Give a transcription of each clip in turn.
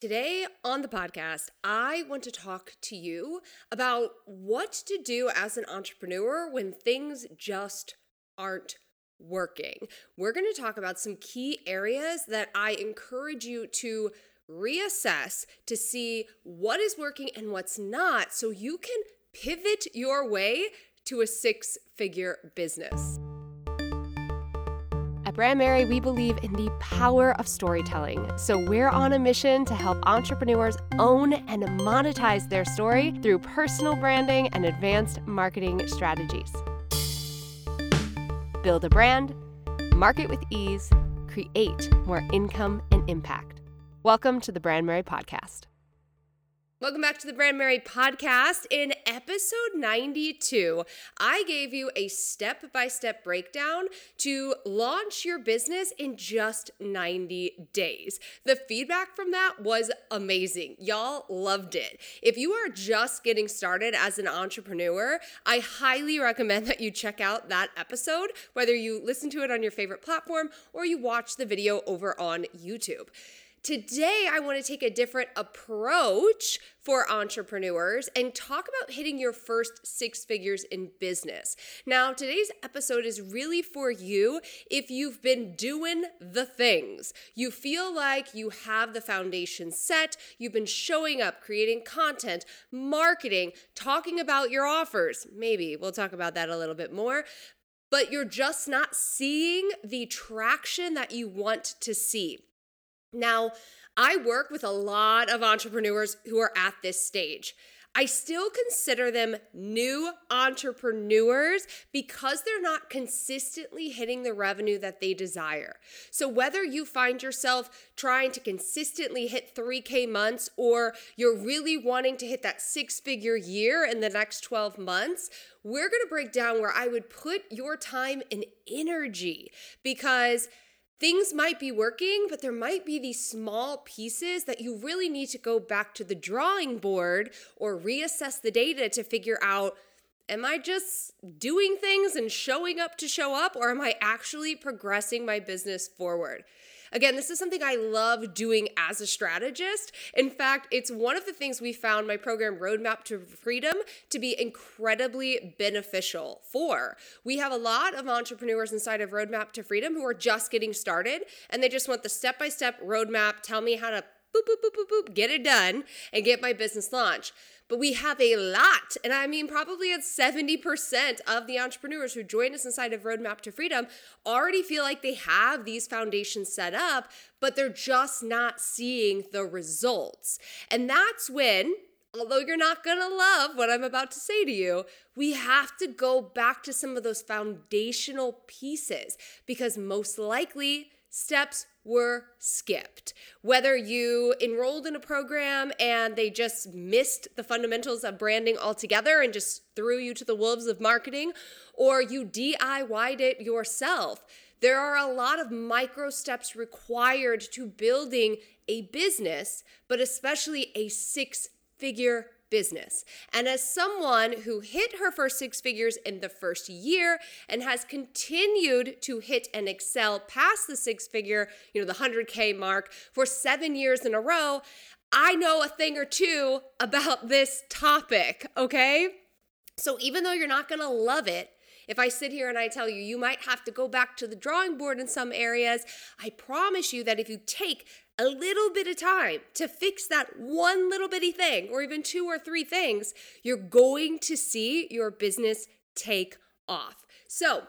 Today on the podcast, I want to talk to you about what to do as an entrepreneur when things just aren't working. We're going to talk about some key areas that I encourage you to reassess to see what is working and what's not so you can pivot your way to a six figure business. At Brandmerry, we believe in the power of storytelling. So we're on a mission to help entrepreneurs own and monetize their story through personal branding and advanced marketing strategies. Build a brand, market with ease, create more income and impact. Welcome to the Brandmerry Podcast. Welcome back to the Brandmerry podcast. In episode 92, I gave you a step by step breakdown to launch your business in just 90 days. The feedback from that was amazing. Y'all loved it. If you are just getting started as an entrepreneur, I highly recommend that you check out that episode, whether you listen to it on your favorite platform or you watch the video over on YouTube. Today, I want to take a different approach for entrepreneurs and talk about hitting your first six figures in business. Now, today's episode is really for you if you've been doing the things. You feel like you have the foundation set, you've been showing up, creating content, marketing, talking about your offers. Maybe we'll talk about that a little bit more but you're just not seeing the traction that you want to see. Now, I work with a lot of entrepreneurs who are at this stage. I still consider them new entrepreneurs because they're not consistently hitting the revenue that they desire. So, whether you find yourself trying to consistently hit 3K months or you're really wanting to hit that six figure year in the next 12 months, we're gonna break down where I would put your time and energy because things might be working, but there might be these small pieces that you really need to go back to the drawing board or reassess the data to figure out am I just doing things and showing up to show up, or am I actually progressing my business forward? Again, this is something I love doing as a strategist. In fact, it's one of the things we found my program Roadmap to Freedom to be incredibly beneficial for. We have a lot of entrepreneurs inside of Roadmap to Freedom who are just getting started and they just want the step by step roadmap, tell me how to boop, boop, boop, boop, boop, get it done and get my business launched. But we have a lot, and I mean, probably at 70% of the entrepreneurs who join us inside of Roadmap to Freedom already feel like they have these foundations set up, but they're just not seeing the results. And that's when although you're not gonna love what I'm about to say to you, we have to go back to some of those foundational pieces because most likely steps were skipped. Whether you enrolled in a program and they just missed the fundamentals of branding altogether and just threw you to the wolves of marketing, or you DIY'd it yourself. There are a lot of micro steps required to building a business, but especially a six figure business. And as someone who hit her first six figures in the first year and has continued to hit and excel past the six figure, you know, the 100K mark for seven years in a row, I know a thing or two about this topic, okay? So even though you're not gonna love it, if I sit here and I tell you, you might have to go back to the drawing board in some areas, I promise you that if you take a little bit of time to fix that one little bitty thing, or even two or three things, you're going to see your business take off. So,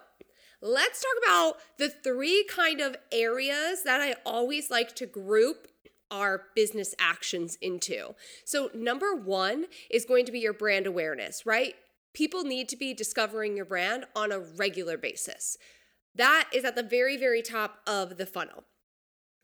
let's talk about the three kind of areas that I always like to group our business actions into. So, number one is going to be your brand awareness, right? People need to be discovering your brand on a regular basis. That is at the very, very top of the funnel.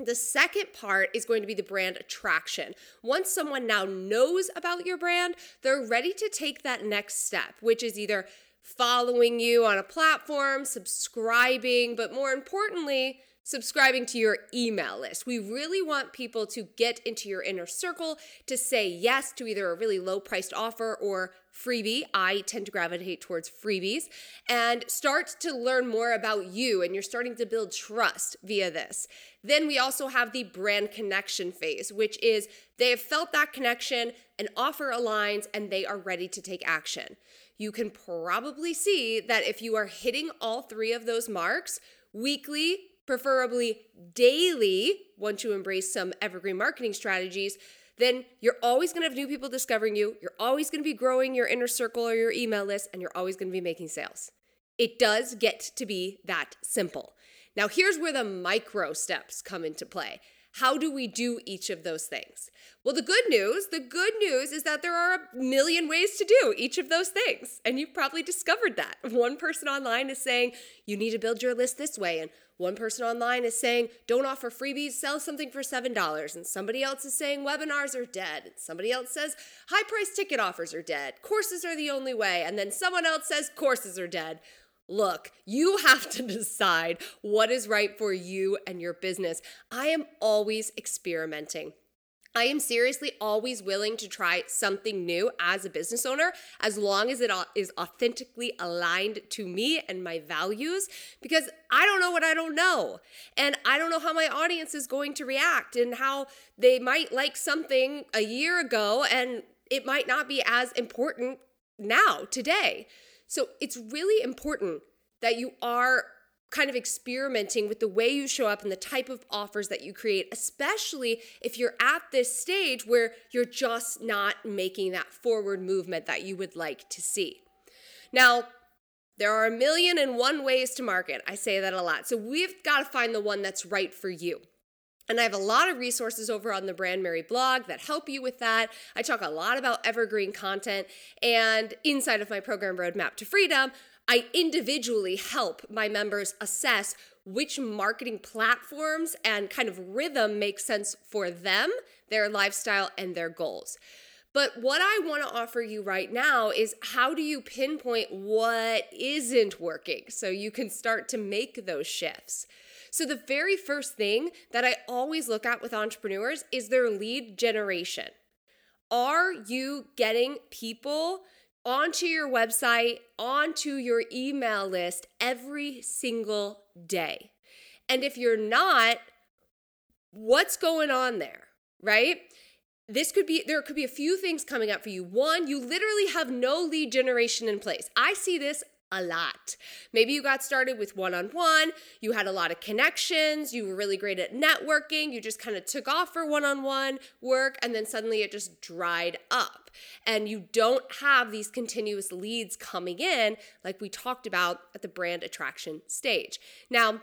The second part is going to be the brand attraction. Once someone now knows about your brand, they're ready to take that next step, which is either following you on a platform, subscribing, but more importantly, subscribing to your email list. We really want people to get into your inner circle to say yes to either a really low priced offer or freebie. I tend to gravitate towards freebies and start to learn more about you and you're starting to build trust via this. Then we also have the brand connection phase, which is they have felt that connection, an offer aligns, and they are ready to take action. You can probably see that if you are hitting all three of those marks, weekly, preferably daily, once you embrace some evergreen marketing strategies, then you're always going to have new people discovering you. You're always going to be growing your inner circle or your email list, and you're always going to be making sales. It does get to be that simple. Now, here's where the micro steps come into play. How do we do each of those things? Well, the good news, the good news is that there are a million ways to do each of those things. And you've probably discovered that. One person online is saying you need to build your list this way and one person online is saying, don't offer freebies, sell something for $7. And somebody else is saying webinars are dead. And somebody else says high price ticket offers are dead. Courses are the only way. And then someone else says courses are dead. Look, you have to decide what is right for you and your business. I am always experimenting. I am seriously always willing to try something new as a business owner as long as it is authentically aligned to me and my values because I don't know what I don't know. And I don't know how my audience is going to react and how they might like something a year ago and it might not be as important now, today. So it's really important that you are kind of experimenting with the way you show up and the type of offers that you create, especially if you're at this stage where you're just not making that forward movement that you would like to see. Now, there are a million and one ways to market. I say that a lot. So we've got to find the one that's right for you. And I have a lot of resources over on the Brandmerry blog that help you with that. I talk a lot about evergreen content. And inside of my program, Roadmap to Freedom, I individually help my members assess which marketing platforms and kind of rhythm makes sense for them, their lifestyle, and their goals. But what I want to offer you right now is how do you pinpoint what isn't working so you can start to make those shifts? So, the very first thing that I always look at with entrepreneurs is their lead generation. Are you getting people onto your website, onto your email list every single day. And if you're not, what's going on there, right? This could be, there could be a few things coming up for you. One, you literally have no lead generation in place. I see this a lot. Maybe you got started with one on one, you had a lot of connections, you were really great at networking, you just kind of took off for one on one work, and then suddenly it just dried up. And you don't have these continuous leads coming in, like we talked about at the brand attraction stage. Now,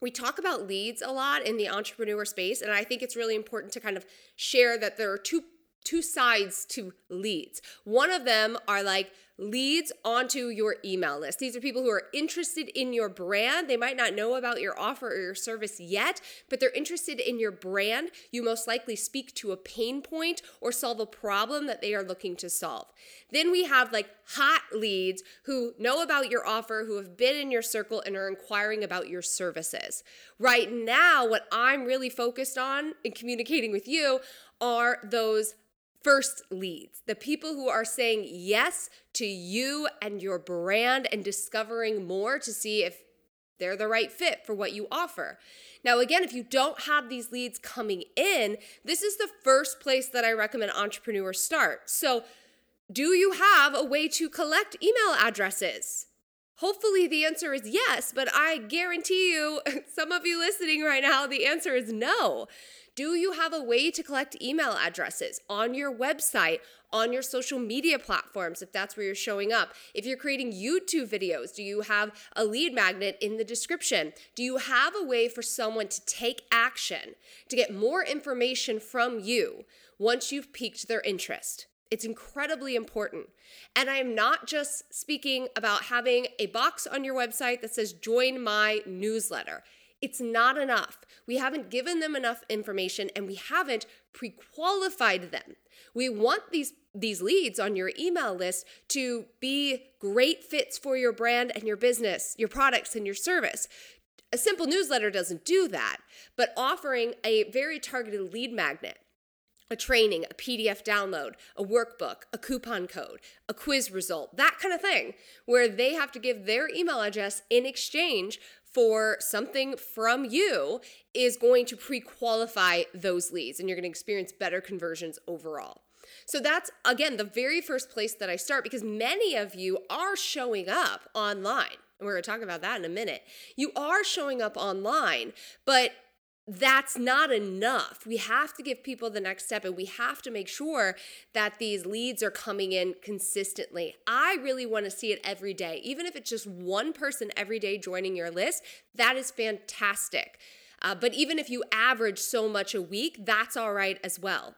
we talk about leads a lot in the entrepreneur space, and I think it's really important to kind of share that there are two two sides to leads. One of them are like leads onto your email list. These are people who are interested in your brand. They might not know about your offer or your service yet, but they're interested in your brand. You most likely speak to a pain point or solve a problem that they are looking to solve. Then we have like hot leads who know about your offer, who have been in your circle and are inquiring about your services. Right now, what I'm really focused on in communicating with you are those first leads, the people who are saying yes to you and your brand and discovering more to see if they're the right fit for what you offer. Now, again, if you don't have these leads coming in, this is the first place that I recommend entrepreneurs start. So, do you have a way to collect email addresses? Hopefully, the answer is yes, but I guarantee you, some of you listening right now, the answer is no. Do you have a way to collect email addresses on your website, on your social media platforms, if that's where you're showing up? If you're creating YouTube videos, do you have a lead magnet in the description? Do you have a way for someone to take action, to get more information from you once you've piqued their interest? It's incredibly important. And I am not just speaking about having a box on your website that says join my newsletter. It's not enough. We haven't given them enough information and we haven't pre-qualified them. We want these these leads on your email list to be great fits for your brand and your business, your products and your service. A simple newsletter doesn't do that, but offering a very targeted lead magnet a training, a PDF download, a workbook, a coupon code, a quiz result, that kind of thing, where they have to give their email address in exchange for something from you is going to pre qualify those leads and you're going to experience better conversions overall. So that's again the very first place that I start because many of you are showing up online. And we're going to talk about that in a minute. You are showing up online, but that's not enough. We have to give people the next step and we have to make sure that these leads are coming in consistently. I really want to see it every day. Even if it's just one person every day joining your list, that is fantastic. Uh, but even if you average so much a week, that's all right as well.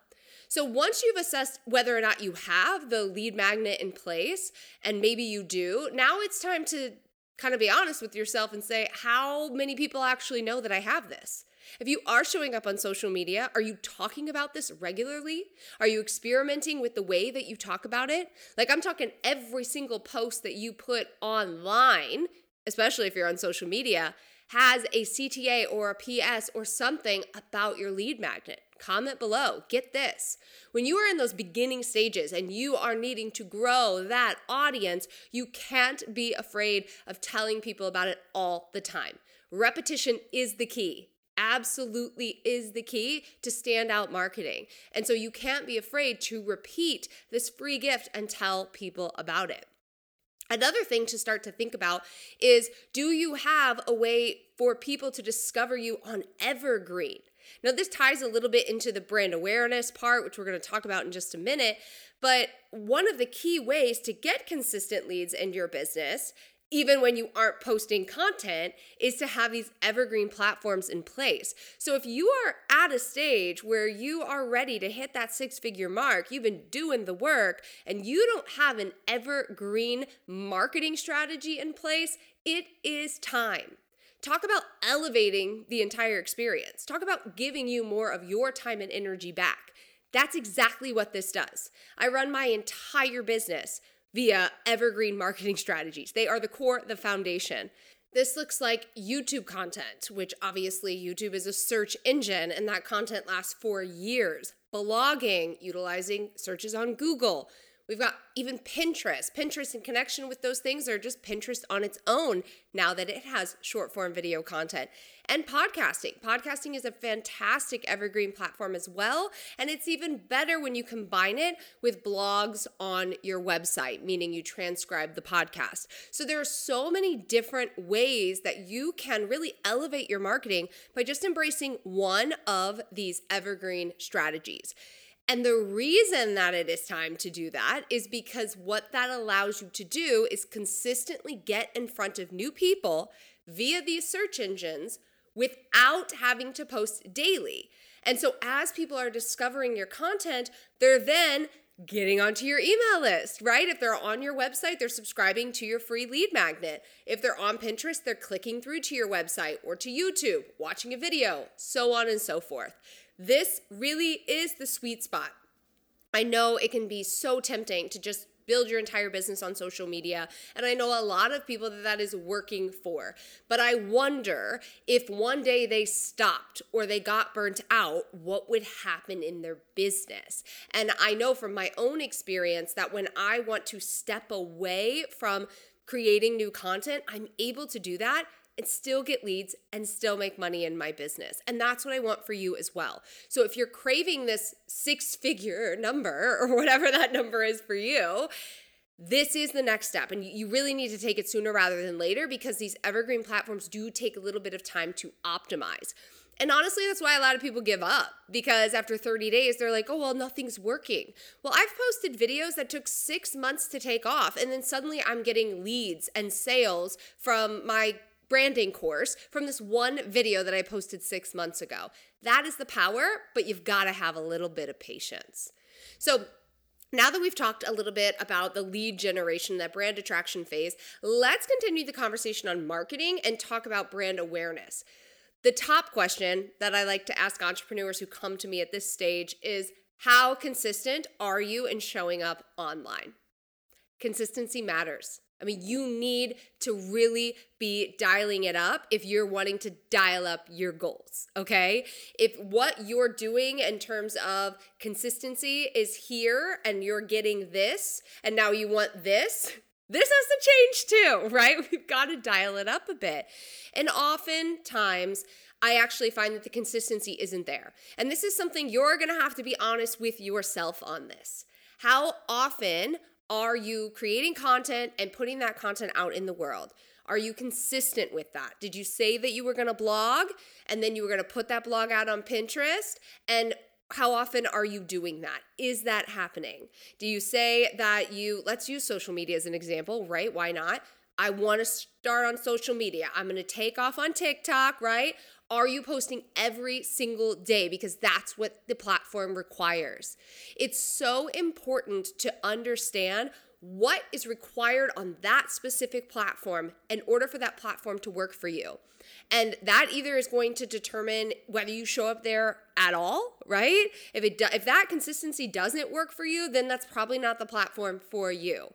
So once you've assessed whether or not you have the lead magnet in place, and maybe you do, now it's time to kind of be honest with yourself and say, how many people actually know that I have this? If you are showing up on social media, are you talking about this regularly? Are you experimenting with the way that you talk about it? Like, I'm talking every single post that you put online, especially if you're on social media, has a CTA or a PS or something about your lead magnet. Comment below. Get this. When you are in those beginning stages and you are needing to grow that audience, you can't be afraid of telling people about it all the time. Repetition is the key absolutely is the key to standout marketing. And so you can't be afraid to repeat this free gift and tell people about it. Another thing to start to think about is do you have a way for people to discover you on Evergreen? Now, this ties a little bit into the brand awareness part, which we're going to talk about in just a minute. But one of the key ways to get consistent leads in your business even when you aren't posting content, is to have these evergreen platforms in place. So if you are at a stage where you are ready to hit that six figure mark, you've been doing the work, and you don't have an evergreen marketing strategy in place, it is time. Talk about elevating the entire experience. Talk about giving you more of your time and energy back. That's exactly what this does. I run my entire business via evergreen marketing strategies. They are the core, the foundation. This looks like YouTube content, which obviously YouTube is a search engine and that content lasts for years. Blogging, utilizing searches on Google, We've got even Pinterest. Pinterest in connection with those things are just Pinterest on its own now that it has short form video content. And podcasting. Podcasting is a fantastic evergreen platform as well. And it's even better when you combine it with blogs on your website, meaning you transcribe the podcast. So there are so many different ways that you can really elevate your marketing by just embracing one of these evergreen strategies. And the reason that it is time to do that is because what that allows you to do is consistently get in front of new people via these search engines without having to post daily. And so as people are discovering your content, they're then getting onto your email list, right? If they're on your website, they're subscribing to your free lead magnet. If they're on Pinterest, they're clicking through to your website or to YouTube, watching a video, so on and so forth. This really is the sweet spot. I know it can be so tempting to just build your entire business on social media. And I know a lot of people that that is working for. But I wonder if one day they stopped or they got burnt out, what would happen in their business? And I know from my own experience that when I want to step away from creating new content, I'm able to do that and still get leads and still make money in my business. And that's what I want for you as well. So if you're craving this six figure number or whatever that number is for you, this is the next step. And you really need to take it sooner rather than later because these evergreen platforms do take a little bit of time to optimize. And honestly, that's why a lot of people give up because after 30 days, they're like, oh, well, nothing's working. Well, I've posted videos that took six months to take off, and then suddenly I'm getting leads and sales from my branding course from this one video that I posted six months ago. That is the power, but you've got to have a little bit of patience. So, now that we've talked a little bit about the lead generation, that brand attraction phase, let's continue the conversation on marketing and talk about brand awareness. The top question that I like to ask entrepreneurs who come to me at this stage is How consistent are you in showing up online? Consistency matters. I mean, you need to really be dialing it up if you're wanting to dial up your goals, okay? If what you're doing in terms of consistency is here and you're getting this, and now you want this, this has to change too, right? We've got to dial it up a bit. And oftentimes, I actually find that the consistency isn't there. And this is something you're gonna have to be honest with yourself on this. How often are you creating content and putting that content out in the world? Are you consistent with that? Did you say that you were going to blog and then you were going to put that blog out on Pinterest? And how often are you doing that? Is that happening? Do you say that you, let's use social media as an example, right? Why not? I want to start on social media. I'm going to take off on TikTok, right? Are you posting every single day? Because that's what the platform requires. It's so important to understand what is required on that specific platform in order for that platform to work for you. And that either is going to determine whether you show up there at all, right? If it do, if that consistency doesn't work for you, then that's probably not the platform for you.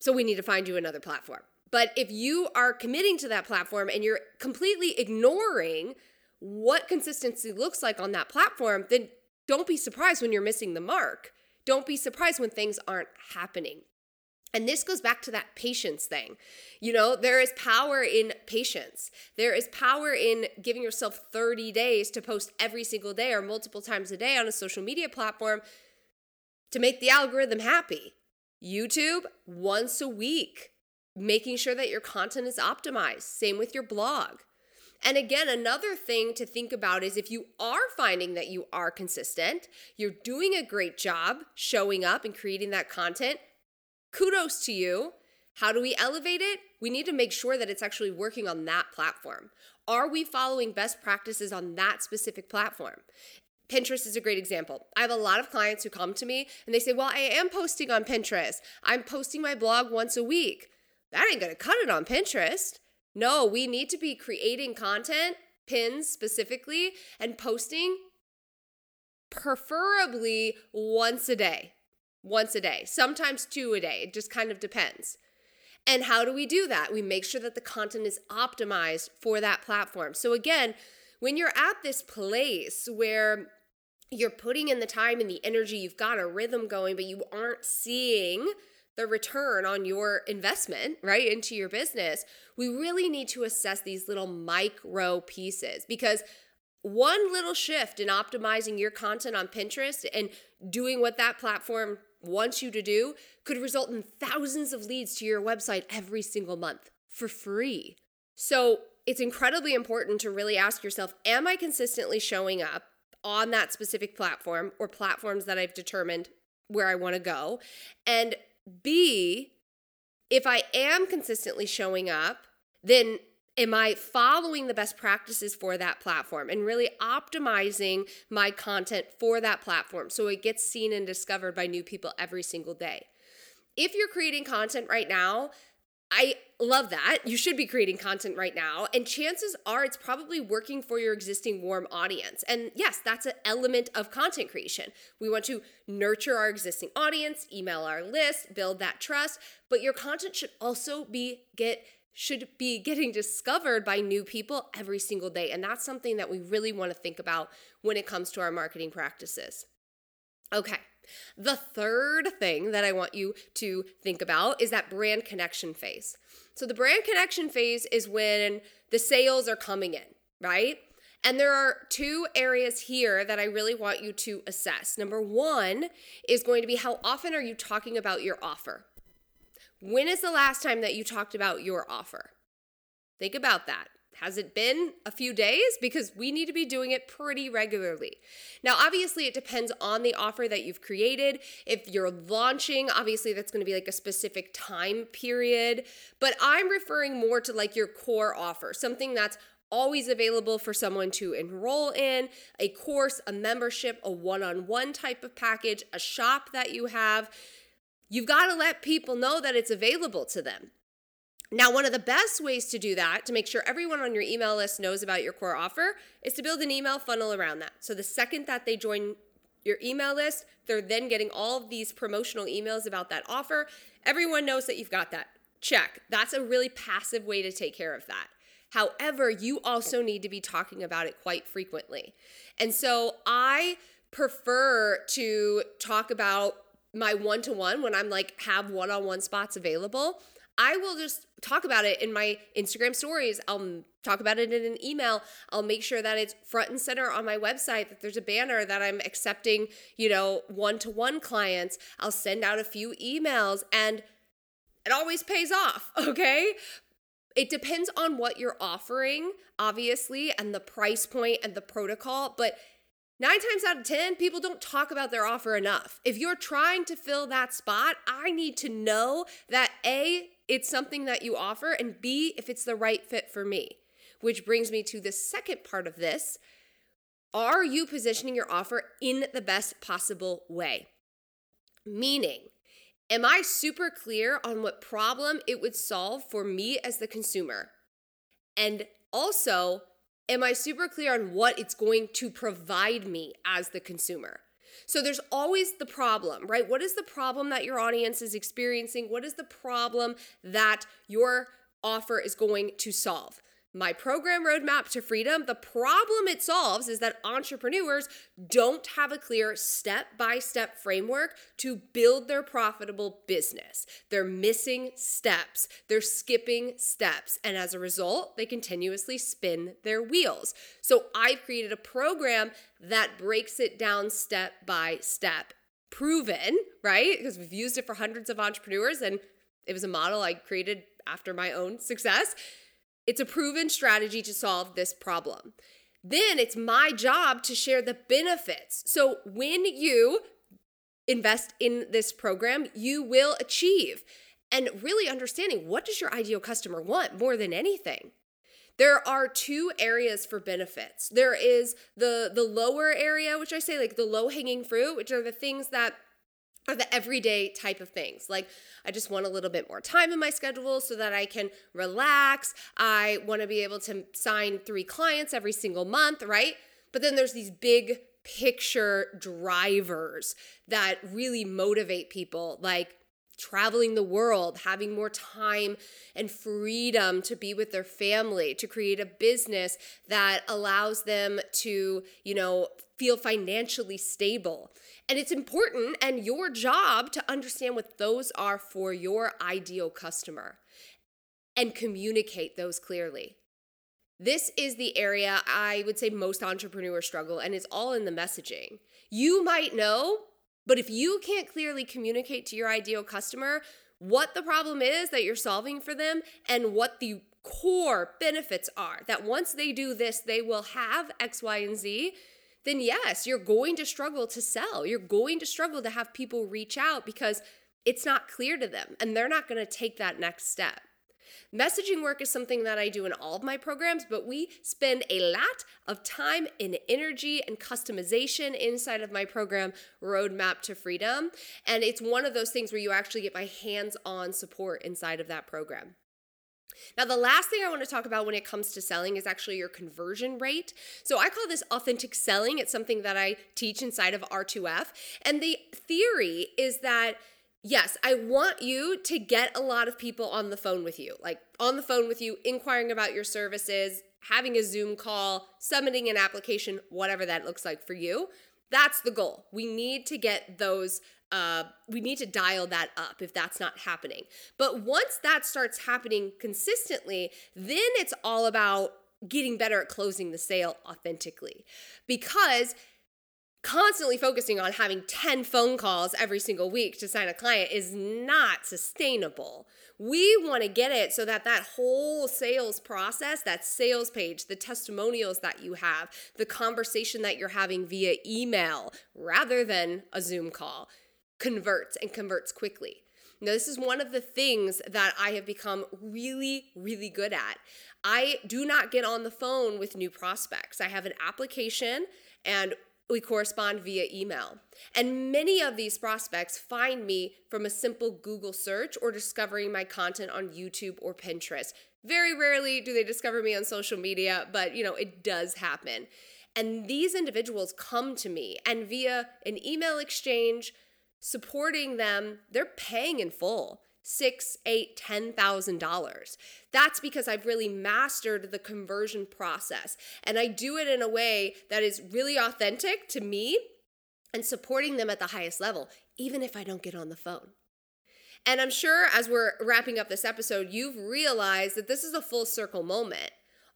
So we need to find you another platform. But if you are committing to that platform and you're completely ignoring what consistency looks like on that platform, then don't be surprised when you're missing the mark. Don't be surprised when things aren't happening. And this goes back to that patience thing. You know, there is power in patience. There is power in giving yourself 30 days to post every single day or multiple times a day on a social media platform to make the algorithm happy. YouTube, once a week making sure that your content is optimized. Same with your blog. And again, another thing to think about is if you are finding that you are consistent, you're doing a great job showing up and creating that content, kudos to you. How do we elevate it? We need to make sure that it's actually working on that platform. Are we following best practices on that specific platform? Pinterest is a great example. I have a lot of clients who come to me and they say, Well, I am posting on Pinterest. I'm posting my blog once a week. That ain't gonna cut it on Pinterest. No, we need to be creating content, pins specifically, and posting preferably once a day. Once a day, sometimes two a day. It just kind of depends. And how do we do that? We make sure that the content is optimized for that platform. So, again, when you're at this place where you're putting in the time and the energy, you've got a rhythm going, but you aren't seeing the return on your investment, right, into your business, we really need to assess these little micro pieces because one little shift in optimizing your content on Pinterest and doing what that platform wants you to do could result in thousands of leads to your website every single month for free. So it's incredibly important to really ask yourself Am I consistently showing up on that specific platform or platforms that I've determined where I want to go? And B, if I am consistently showing up, then am I following the best practices for that platform and really optimizing my content for that platform so it gets seen and discovered by new people every single day? If you're creating content right now I love that. You should be creating content right now. And chances are it's probably working for your existing warm audience. And yes, that's an element of content creation. We want to nurture our existing audience, email our list, build that trust, but your content should also be get should be getting discovered by new people every single day. And that's something that we really want to think about when it comes to our marketing practices. Okay. The third thing that I want you to think about is that brand connection phase. So, the brand connection phase is when the sales are coming in, right? And there are two areas here that I really want you to assess. Number one is going to be how often are you talking about your offer? When is the last time that you talked about your offer? Think about that. Has it been a few days? Because we need to be doing it pretty regularly. Now, obviously, it depends on the offer that you've created. If you're launching, obviously, that's going to be like a specific time period. But I'm referring more to like your core offer, something that's always available for someone to enroll in a course, a membership, a one on one type of package, a shop that you have. You've got to let people know that it's available to them. Now, one of the best ways to do that, to make sure everyone on your email list knows about your core offer, is to build an email funnel around that. So the second that they join your email list, they're then getting all of these promotional emails about that offer. Everyone knows that you've got that. Check. That's a really passive way to take care of that. However, you also need to be talking about it quite frequently. And so I prefer to talk about my one to one when I'm like have one on one spots available. I will just talk about it in my Instagram stories. I'll talk about it in an email. I'll make sure that it's front and center on my website, that there's a banner that I'm accepting, you know, one to one clients. I'll send out a few emails and it always pays off, okay? It depends on what you're offering, obviously, and the price point and the protocol, but Nine times out of 10, people don't talk about their offer enough. If you're trying to fill that spot, I need to know that A, it's something that you offer, and B, if it's the right fit for me. Which brings me to the second part of this. Are you positioning your offer in the best possible way? Meaning, am I super clear on what problem it would solve for me as the consumer? And also, am I super clear on what it's going to provide me as the consumer? So there's always the problem, right? What is the problem that your audience is experiencing? What is the problem that your offer is going to solve? My program roadmap to freedom, the problem it solves is that entrepreneurs don't have a clear step by step framework to build their profitable business. They're missing steps, they're skipping steps, and as a result, they continuously spin their wheels. So I've created a program that breaks it down step by step. Proven, right? Because we've used it for hundreds of entrepreneurs and it was a model I created after my own success. It's a proven strategy to solve this problem. Then it's my job to share the benefits. So when you invest in this program, you will achieve. And really understanding what does your ideal customer want more than anything. There are two areas for benefits. There is the the lower area, which I say like the low hanging fruit, which are the things that are the everyday type of things. Like, I just want a little bit more time in my schedule so that I can relax. I want to be able to sign three clients every single month, right? But then there's these big picture drivers that really motivate people, like traveling the world, having more time and freedom to be with their family, to create a business that allows them to, you know, feel financially stable. And it's important and your job to understand what those are for your ideal customer and communicate those clearly. This is the area I would say most entrepreneurs struggle, and it's all in the messaging. You might know, but if you can't clearly communicate to your ideal customer what the problem is that you're solving for them and what the core benefits are, that once they do this, they will have X, Y, and Z, then yes, you're going to struggle to sell. You're going to struggle to have people reach out because it's not clear to them and they're not going to take that next step. Messaging work is something that I do in all of my programs, but we spend a lot of time and energy and customization inside of my program, Roadmap to Freedom. And it's one of those things where you actually get my hands on support inside of that program. Now, the last thing I want to talk about when it comes to selling is actually your conversion rate. So, I call this authentic selling. It's something that I teach inside of R2F. And the theory is that yes, I want you to get a lot of people on the phone with you, like on the phone with you, inquiring about your services, having a Zoom call, submitting an application, whatever that looks like for you. That's the goal. We need to get those uh, we need to dial that up if that's not happening. But once that starts happening consistently, then it's all about getting better at closing the sale authentically. Because constantly focusing on having 10 phone calls every single week to sign a client is not sustainable. We want to get it so that that whole sales process, that sales page, the testimonials that you have, the conversation that you're having via email rather than a Zoom call converts and converts quickly. Now, this is one of the things that I have become really, really good at. I do not get on the phone with new prospects. I have an application and we correspond via email. And many of these prospects find me from a simple Google search or discovering my content on YouTube or Pinterest. Very rarely do they discover me on social media, but you know, it does happen. And these individuals come to me and via an email exchange, supporting them, they're paying in full. Six, eight, ten thousand dollars. That's because I've really mastered the conversion process. And I do it in a way that is really authentic to me and supporting them at the highest level, even if I don't get on the phone. And I'm sure as we're wrapping up this episode, you've realized that this is a full circle moment.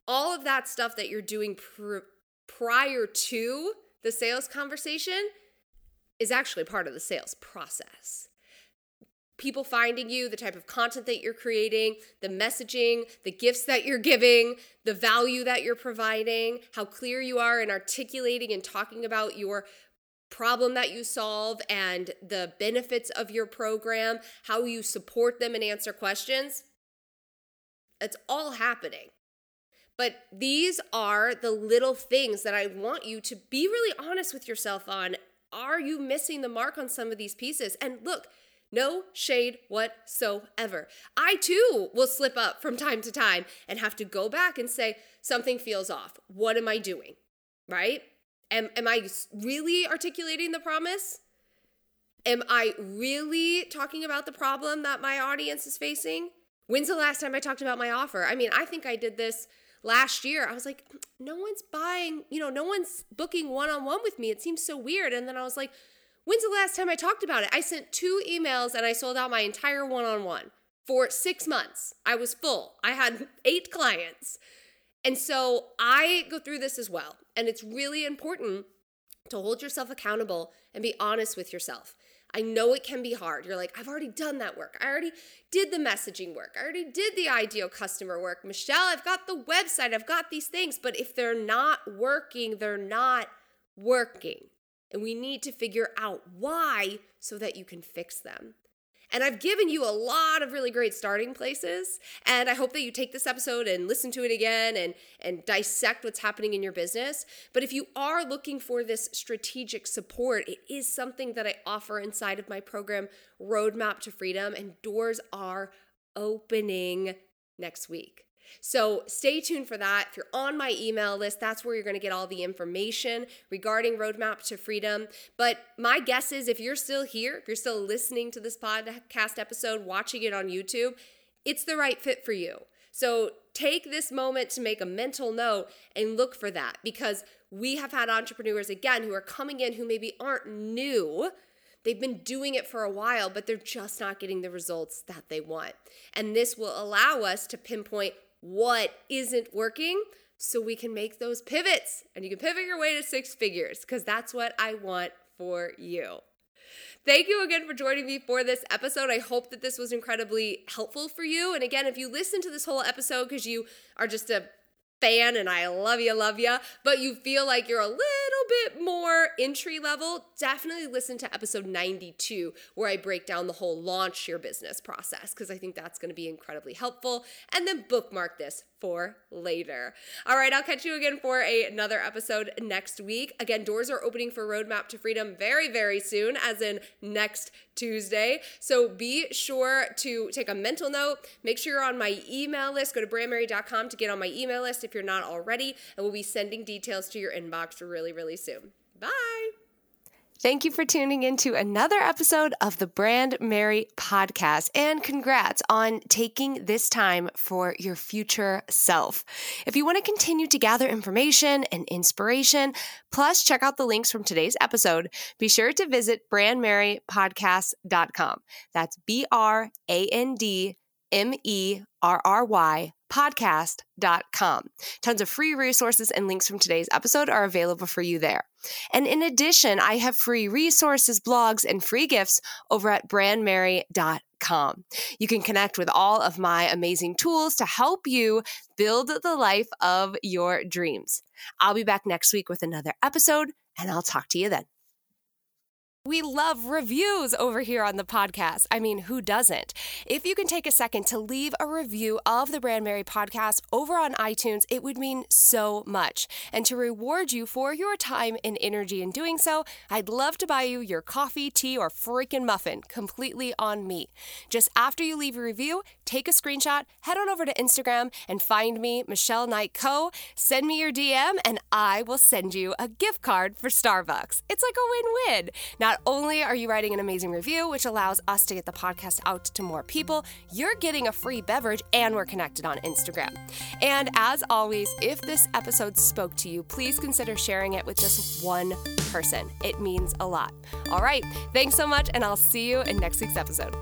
All of that stuff that you're doing pr- prior to the sales conversation is actually part of the sales process. People finding you, the type of content that you're creating, the messaging, the gifts that you're giving, the value that you're providing, how clear you are in articulating and talking about your problem that you solve and the benefits of your program, how you support them and answer questions. It's all happening. But these are the little things that I want you to be really honest with yourself on. Are you missing the mark on some of these pieces? And look, no shade whatsoever. I too will slip up from time to time and have to go back and say, something feels off. What am I doing? Right? Am, am I really articulating the promise? Am I really talking about the problem that my audience is facing? When's the last time I talked about my offer? I mean, I think I did this last year. I was like, no one's buying, you know, no one's booking one on one with me. It seems so weird. And then I was like, when's the last time I talked about it? I sent two emails and I sold out my entire one on one for six months. I was full, I had eight clients. And so I go through this as well. And it's really important to hold yourself accountable and be honest with yourself. I know it can be hard. You're like, I've already done that work. I already did the messaging work. I already did the ideal customer work. Michelle, I've got the website. I've got these things. But if they're not working, they're not working. And we need to figure out why so that you can fix them. And I've given you a lot of really great starting places. And I hope that you take this episode and listen to it again and, and dissect what's happening in your business. But if you are looking for this strategic support, it is something that I offer inside of my program, Roadmap to Freedom. And doors are opening next week. So stay tuned for that. If you're on my email list, that's where you're going to get all the information regarding Roadmap to Freedom. But my guess is if you're still here, if you're still listening to this podcast episode, watching it on YouTube, it's the right fit for you. So take this moment to make a mental note and look for that because we have had entrepreneurs again who are coming in who maybe aren't new. They've been doing it for a while, but they're just not getting the results that they want. And this will allow us to pinpoint what isn't working so we can make those pivots and you can pivot your way to six figures because that's what I want for you. Thank you again for joining me for this episode. I hope that this was incredibly helpful for you. And again, if you listen to this whole episode because you are just a fan and I love you, love you, but you feel like you're a little bit more entry level, definitely listen to episode 92 where I break down the whole launch your business process because I think that's going to be incredibly helpful. And then bookmark this for later. All right, I'll catch you again for a, another episode next week. Again, doors are opening for Roadmap to Freedom very, very soon, as in next Tuesday. So be sure to take a mental note. Make sure you're on my email list. Go to brandmerry.com to get on my email list if you're not already, and we'll be sending details to your inbox really, really soon. Bye. Thank you for tuning in to another episode of the Brandmerry podcast. And congrats on taking this time for your future self. If you want to continue to gather information and inspiration, plus check out the links from today's episode, be sure to visit brandmerrypodcast.com. That's B R A N D M E R R Y podcast.com. Tons of free resources and links from today's episode are available for you there. And in addition, I have free resources, blogs, and free gifts over at brandmerry.com. You can connect with all of my amazing tools to help you build the life of your dreams. I'll be back next week with another episode, and I'll talk to you then. We love reviews over here on the podcast. I mean, who doesn't? If you can take a second to leave a review of the Brandmerry podcast over on iTunes, it would mean so much. And to reward you for your time and energy in doing so, I'd love to buy you your coffee, tea, or freaking muffin completely on me. Just after you leave a review, take a screenshot, head on over to Instagram and find me, Michelle Knight Co. Send me your DM, and I will send you a gift card for Starbucks. It's like a win win. Not Not only are you writing an amazing review, which allows us to get the podcast out to more people, you're getting a free beverage and we're connected on Instagram. And as always, if this episode spoke to you, please consider sharing it with just one person. It means a lot. All right, thanks so much, and I'll see you in next week's episode.